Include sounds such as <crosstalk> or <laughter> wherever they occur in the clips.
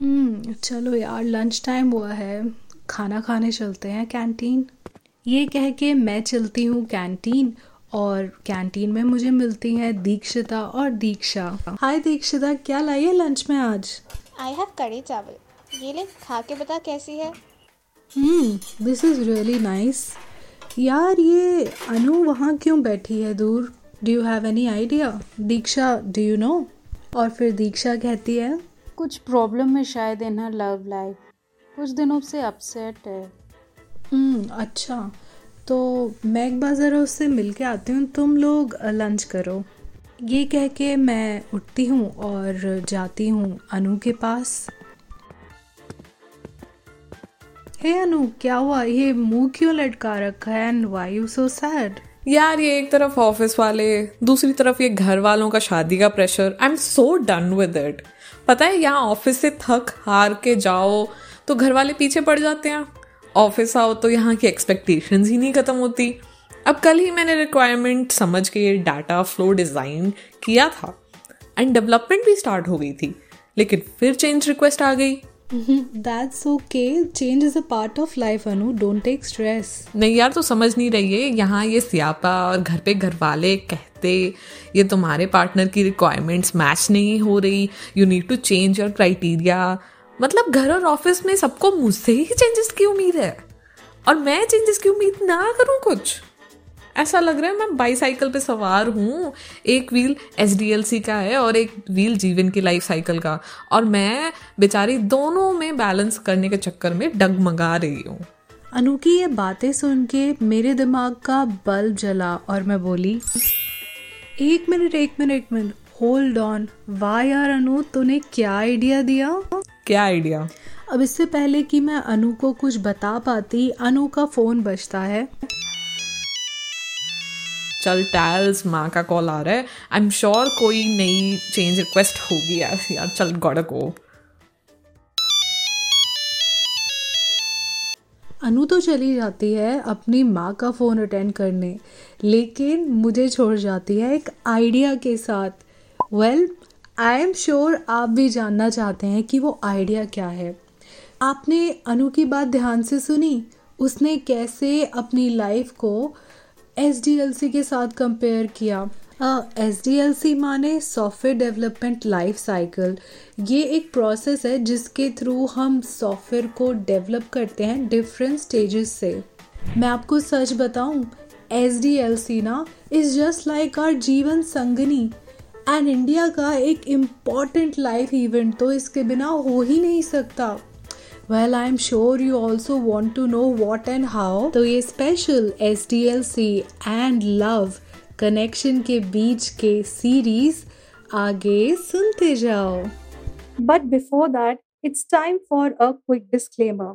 हम्म चलो यार lunch time हुआ है। खाना खाने चलते हैं कैंटीन ये कह के मैं चलती हूँ कैंटीन और कैंटीन में मुझे मिलती हैं दीक्षिता और दीक्षा। हाय दीक्षिता क्या लाई है लंच में आज? आई हैव कड़ी चावल। ये ले खा के बता कैसी है। Hmm this is really nice यार ये अनु वहाँ क्यों बैठी है दूर? Do you have any idea Diksha do you know और फिर दीक्षा कहती है कुछ प्रॉब्लम है शायद इन हर लव लाइफ कुछ दिनों से अपसेट है। हम्म अच्छा। तो मैं एक बार ज़रा उससे मिल के आती हूँ तुम लोग लंच करो। ये कह के मैं उठती हूँ और जाती हूँ अनु के पास। हे hey अनु क्या हुआ? ये मुँह क्यों लटका रखा है? And why you so sad यार ये एक तरफ़ ऑफ़िस वाले दूसरी तरफ़ ये घर वालों का शादी का pressure I am so done with it पता है, यहाँ ऑफ़िस से थक हार के जाओ तो घर वाले पीछे पड़ जाते हैं। ऑफ़िस आओ तो यहाँ की एक्सपेक्टेशन ही नहीं ख़त्म होती। अब कल ही मैंने रिक्वायरमेंट समझ के डाटा फ्लो डिज़ाइन किया था। एंड डेवलपमेंट भी स्टार्ट हो गई थी। लेकिन फिर चेंज रिक्वेस्ट आ गई। That's okay change is a part of life Anu don't take stress नहीं यार तो समझ नहीं रही है। यहाँ ये सियापा और घर पे घर वाले कहते, ये तुम्हारे पार्टनर की रिक्वायरमेंट्स मैच नहीं हो रही। You need to change your criteria मतलब घर और ऑफ़िस में सबको मुझसे ही चेंजेस की उम्मीद है। और मैं चेंजेस की उम्मीद ना करूँ कुछ? ऐसा लग रहा है मैं बाईसाइकिल पे सवार हूँ। एक व्हील एच का है और एक व्हील जीवन की लाइफ साइकिल का। और मैं बेचारी दोनों में बैलेंस करने के चक्कर में डगमगा रही हूँ। अनु की ये बातें सुन के मेरे दिमाग का बल्ब जला और मैं बोली एक मिनट एक मिनट एक मिनट होल्ड ऑन वाह यार अनु तूने क्या आइडिया दिया? क्या आइडिया अब इससे पहले कि मैं अनु को कुछ बता पाती अनु का फ़ोन बजता है। चल टैल्स, माँ का कॉल आ रहा है। आई एम श्योर कोई नई चेंज रिक्वेस्ट होगी यार यार, चल गॉड को। अनु तो चली जाती है अपनी माँ का फ़ोन अटेंड करने, लेकिन मुझे छोड़ जाती है एक आइडिया के साथ। वेल आई एम श्योर आप भी जानना चाहते हैं कि वो आइडिया क्या है। आपने अनु की बात ध्यान से सुनी? उसने कैसे अपनी लाइफ को SDLC के साथ कंपेयर किया। एस डी एल सी माने सॉफ्टवेयर डेवलपमेंट लाइफ साइकिल ये एक प्रोसेस है जिसके थ्रू हम सॉफ्टवेयर को डेवलप करते हैं डिफरेंट स्टेजेस से। मैं आपको सच बताऊँ एस डी एल सी ना इज़ जस्ट लाइक आर जीवन संगनी। एंड इंडिया का एक इंपॉर्टेंट लाइफ इवेंट तो इसके बिना हो ही नहीं सकता। Well I am sure you also want to know what and how तो ये special S D L C and love connection के बीच के सीरीज़ आगे सुनते जाओ। But before that it's time for a quick disclaimer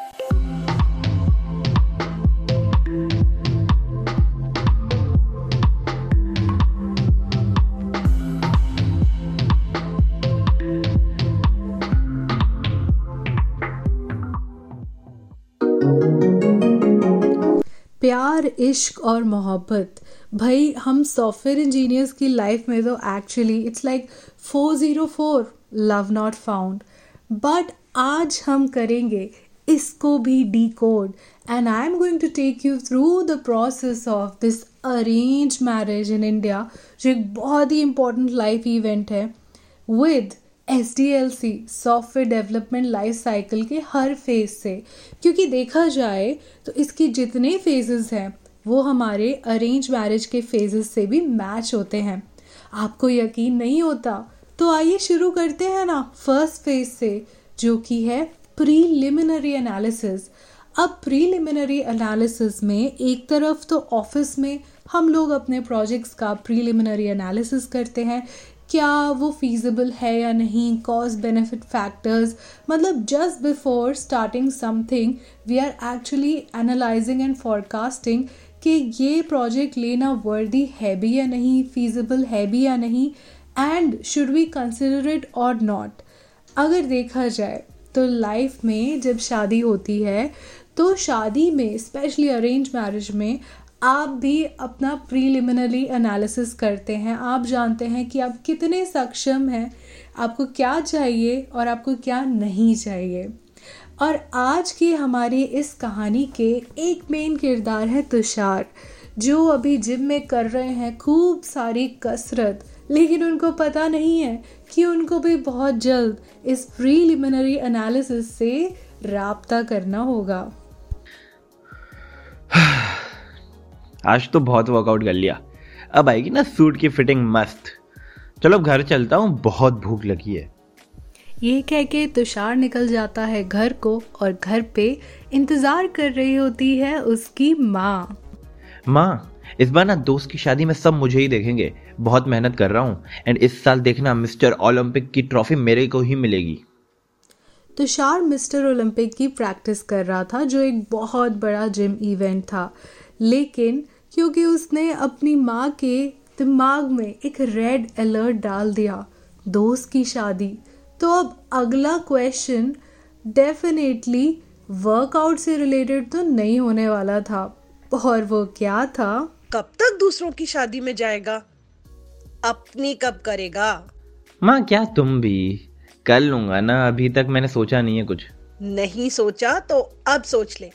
प्यार, इश्क और मोहब्बत। भाई, हम सॉफ्टवेयर इंजीनियर्स की लाइफ में तो actually it's like four zero four love not found but आज हम करेंगे इसको भी decode and I am going to take you through the process of this arrange marriage in India जो एक बहुत ही इंपॉर्टेंट लाइफ इवेंट है with S D L C software development life cycle के हर फ़ेज़ से। क्योंकि देखा जाए तो इसकी जितने फेजेस हैं, वो हमारे अरेंज मैरिज के फेजेस से भी मैच होते हैं। आपको यकीन नहीं होता तो आइए शुरू करते हैं ना फ़र्स्ट फ़ेज़ से, जो कि है प्रीलिमिनरी एनालिसिस अब प्रीलिमिनरी एनालिसिस में एक तरफ़ तो ऑफ़िस में हम लोग अपने प्रोजेक्ट्स का प्रीलिमिनरी एनालिसिस करते हैं क्या वो फीजिबल है या नहीं कॉस्ट बेनिफिट फैक्टर्स मतलब just before starting something we are actually analyzing and forecasting कि ये प्रोजेक्ट लेना वर्दी है भी या नहीं फीजिबल है भी या नहीं and should we consider it or not अगर देखा जाए तो लाइफ में जब शादी होती है तो शादी में स्पेशली अरेंज मैरिज में आप भी अपना प्रीलिमिनरी एनालिसिस करते हैं आप जानते हैं कि आप कितने सक्षम हैं आपको क्या चाहिए और आपको क्या नहीं चाहिए और आज की हमारी इस कहानी के एक मेन किरदार है तुषार जो अभी जिम में कर रहे हैं खूब सारी कसरत लेकिन उनको पता नहीं है कि उनको भी बहुत जल्द इस प्रीलिमिनरी एनालिसिस से रबता करना होगा आज तो बहुत वर्कआउट कर लिया। अब आएगी ना सूट की फिटिंग मस्त। चलो घर चलता हूँ बहुत भूख लगी है। ये कह के तुषार निकल जाता है घर को और घर पे इंतज़ार कर रही होती है उसकी माँ। माँ इस बार ना दोस्त की शादी में सब मुझे ही देखेंगे। बहुत मेहनत कर रहा हूँ एंड इस साल देखना मिस्टर ओलंपिक की ट्रॉफी मेरे को ही मिलेगी। तुषार मिस्टर ओलंपिक की प्रैक्टिस कर रहा था जो एक बहुत बड़ा जिम इवेंट था। लेकिन क्योंकि उसने अपनी माँ के दिमाग में एक रेड अलर्ट डाल दिया दोस्त की शादी तो अब अगला क्वेश्चन डेफिनेटली वर्कआउट से रिलेटेड तो नहीं होने वाला था। और वो क्या था? कब तक दूसरों की शादी में जाएगा? अपनी कब करेगा? माँ क्या तुम भी? कर लूँगा ना अभी तक मैंने सोचा नहीं है कुछ। नहीं सोचा तो अब सोच ले।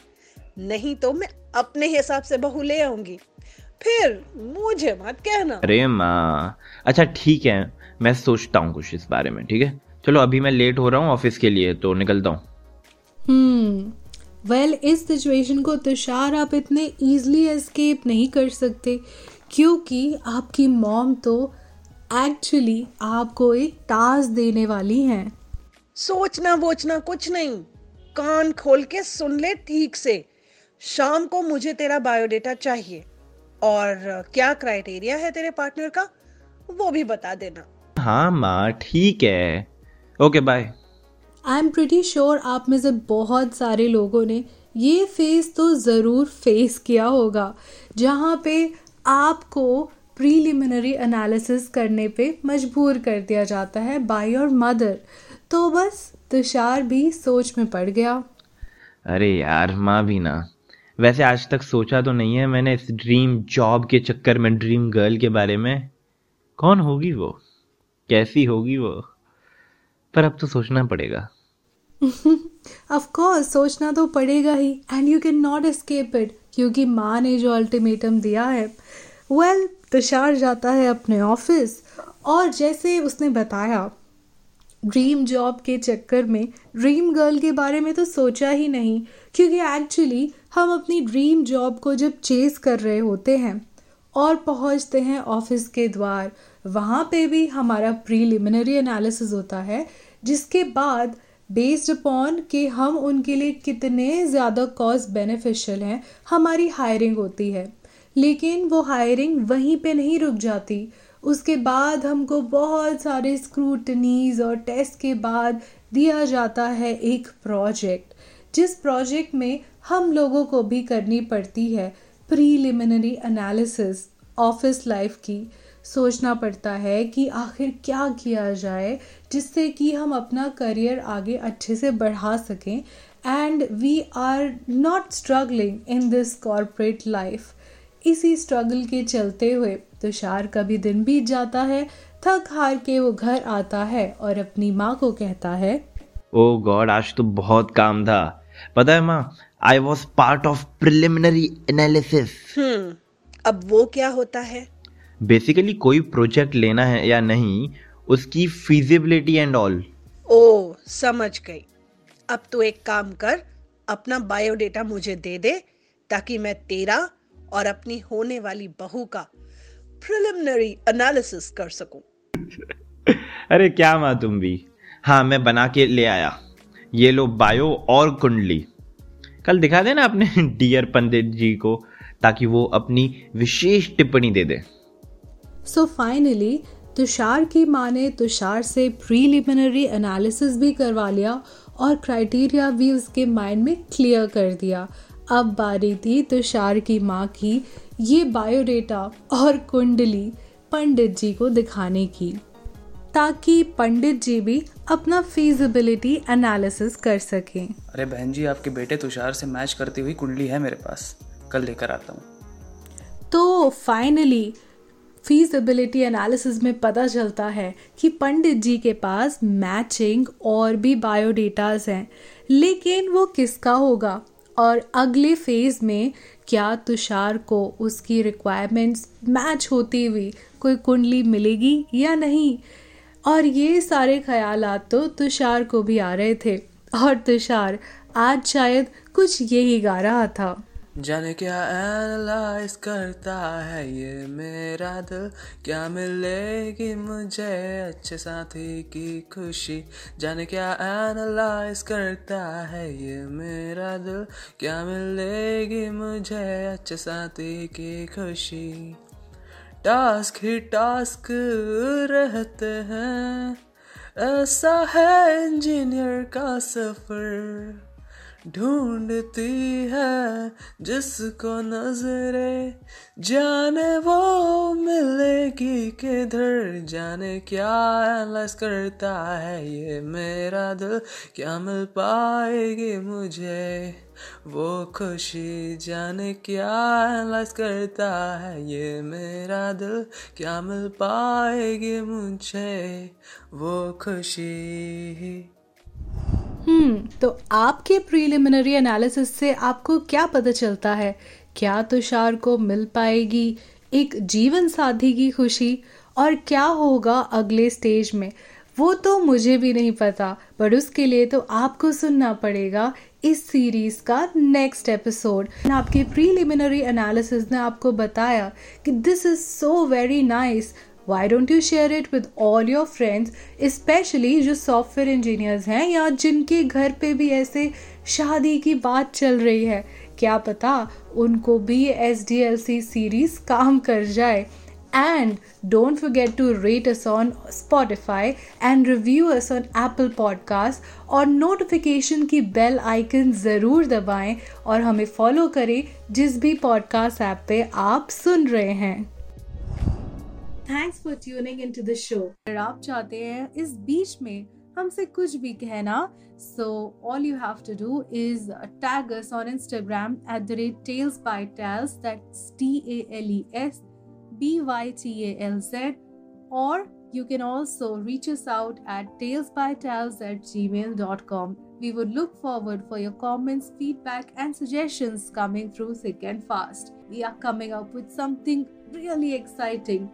नहीं तो मैं अपने हिसाब से बहू ले आऊँगी। फिर मुझे मत कहना। अरे माँ। अच्छा ठीक है। मैं सोचता हूँ कुछ इस बारे में ठीक है? चलो अभी मैं लेट हो रहा हूँ ऑफ़िस के लिए तो निकलता हूँ। हम्म वेल इस सिचुएशन को तुषार आप इतने इजीली एस्केप नहीं कर सकते क्योंकि आपकी मॉम तो एक्चुअली आपको एक टास्क देने वाली हैं। सोचना वोचना कुछ नहीं। कान खोल के सुन ले ठीक से। शाम को मुझे तेरा बायोडेटा चाहिए। और क्या क्राइटेरिया है तेरे पार्टनर का? वो भी बता देना। हाँ माँ ठीक है। Okay bye I am pretty sure आप में से बहुत सारे लोगों ने ये फेस तो ज़रूर फेस किया होगा जहाँ पे आपको प्रीलिमिनरी एनालिसिस करने पे मजबूर कर दिया जाता है बाय और मदर तो बस तुषार भी सोच में पड़ गया। अरे यार माँ भी ना। वैसे आज तक सोचा तो नहीं है मैंने इस ड्रीम जॉब के चक्कर में ड्रीम गर्ल के बारे में। कौन होगी वो? कैसी होगी वो? पर अब तो सोचना पड़ेगा। <laughs> ऑफ़ कोर्स सोचना तो पड़ेगा ही। And you can not escape it क्योंकि माँ ने जो अल्टीमेटम दिया है वेल well, तुषार जाता है अपने ऑफ़िस और जैसे उसने बताया ड्रीम जॉब के चक्कर में ड्रीम गर्ल के बारे में तो सोचा ही नहीं, क्योंकि एक्चुअली हम अपनी ड्रीम जॉब को जब चेस कर रहे होते हैं और पहुँचते हैं ऑफ़िस के द्वार, वहाँ पे भी हमारा प्रीलिमिनरी एनालिसिस होता है, जिसके बाद बेस्ड अपॉन कि हम उनके लिए कितने ज़्यादा कॉस्ट बेनिफिशियल हैं, हमारी हायरिंग होती है। लेकिन वो हायरिंग वहीं पे नहीं रुक जाती उसके बाद हमको बहुत सारे स्क्रूटनीज और टेस्ट के बाद दिया जाता है एक प्रोजेक्ट जिस प्रोजेक्ट में हम लोगों को भी करनी पड़ती है प्रीलिमिनरी एनालिसिस ऑफ़िस लाइफ की। सोचना पड़ता है कि आखिर क्या किया जाए, जिससे कि हम अपना करियर आगे अच्छे से बढ़ा सकें and we are not struggling in this corporate life इसी स्ट्रगल के चलते हुए तुषार का भी दिन बीत जाता है थक हार के वो घर आता है और अपनी माँ को कहता है ओ गॉड आज तो बहुत काम था। पता है माँ I was part of preliminary analysis hmm अब वो क्या होता है? बेसिकली कोई प्रोजेक्ट लेना है या नहीं उसकी फिजिबिलिटी एंड ऑल ओ समझ गई। अब तू एक काम कर अपना बायोडेटा मुझे दे दे ताकि मैं तेरा और अपनी होने वाली बहू का प्रिलिमिनरी एनालिसिस कर सकूँ। अरे क्या माँ तुम भी? हाँ मैं बना के ले आया। ये लो बायो और कुंडली। कल दिखा देना अपने <laughs> डियर पंडित जी को ताकि वो अपनी विशेष टिप्पणी दे दे। सो फाइनली तुषार की माँ ने तुषार से प्रीलिमिनरी एनालिसिस भी करवा लिया और क्राइटेरिया भी उसके माइंड में क्लियर कर दिया। अब बारी थी तुषार की माँ की ये बायोडेटा और कुंडली पंडित जी को दिखाने की ताकि पंडित जी भी अपना फिजिबिलिटी एनालिसिस कर सकें। अरे बहन जी आपके बेटे तुषार से मैच करती हुई कुंडली है मेरे पास। कल लेकर आता हूँ। तो फाइनली फीजिबिलिटी एनालिसिस में पता चलता है कि पंडित जी के पास मैचिंग और भी बायोडेटाज हैं लेकिन वो किसका होगा? और अगले फ़ेज़ में क्या तुषार को उसकी रिक्वायरमेंट्स मैच होती हुई कोई कुंडली मिलेगी या नहीं? और ये सारे ख्याल तो तुषार को भी आ रहे थे। और तुषार, आज शायद कुछ यही गा रहा था। जाने क्या एनालाइज करता है ये मेरा दिल? क्या मिलेगी मुझे अच्छे साथी की खुशी? जाने क्या एनालाइज करता है ये मेरा दिल? क्या मिलेगी मुझे अच्छे साथी की खुशी? टास्क ही टास्क रहते हैं। ऐसा है इंजीनियर का सफ़र। ढूंढती है जिसको नजरे जाने वो मिलेगी किधर? जाने क्या एनालाइज करता है ये मेरा दिल? क्या मिल पाएगी मुझे? वो खुशी जाने क्या एनालाइज करता है ये मेरा दिल? क्या मिल पाएगी मुझे? वो खुशी हम्म। तो आपके प्रीलिमिनरी एनालिसिस से आपको क्या पता चलता है? क्या तुषार को मिल पाएगी एक जीवन साथी की खुशी? और क्या होगा अगले स्टेज में? वो तो मुझे भी नहीं पता बट उसके लिए तो आपको सुनना पड़ेगा इस सीरीज़ का नेक्स्ट एपिसोड आपके प्रीलिमिनरी एनालिसिस ने आपको बताया कि this is so very nice why don't you share it with all your friends specially जो सॉफ्टवेयर इंजीनियर्स हैं या जिनके घर पे भी ऐसे शादी की बात चल रही है? क्या पता उनको भी S D L C series काम कर जाए। And don't forget to rate us on Spotify and review us on Apple podcast और नोटिफिकेशन की बेल आइकन ज़रूर दबाएँ और हमें फॉलो करें जिस भी पॉडकास्ट ऐप पे आप सुन रहे हैं। Thanks for tuning in to the show अगर आप चाहते हैं इस बीच में हमसे कुछ भी कहना so all you have to do is tag us on Instagram at the rate tales by tales that's T A L E S B Y T A L Z or you can also reach us out at talesbytales at gmail.com. We would look forward for your comments, feedback, and suggestions coming through thick and fast. We are coming up with something really exciting.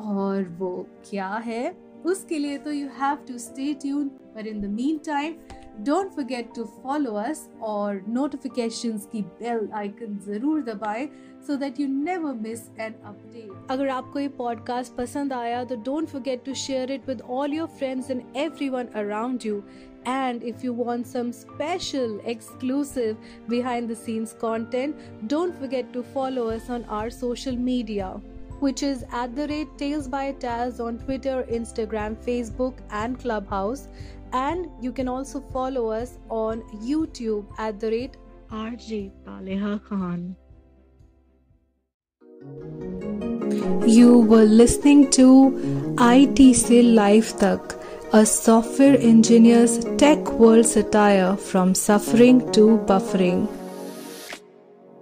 और वो क्या है उसके लिए तो you have to stay tune but in the mean time don't forget to follow us और notifications की bell icon ज़रूर दबाएँ so that you never miss an update अगर आपको ये पॉडकास्ट पसंद आया तो don't forget to share it with all your friends and everyone around you And if you want some special, exclusive, behind the scenes content, don't forget to follow us on our social media. Which is at the rate Tales by Taz on Twitter, Instagram, Facebook, and Clubhouse. And you can also follow us on YouTube at the rate RJ Paleha Khan. You were listening to IT Se Life Tak, a software engineer's tech world satire from suffering to buffering.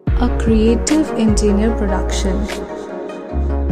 A creative engineer production. Bye.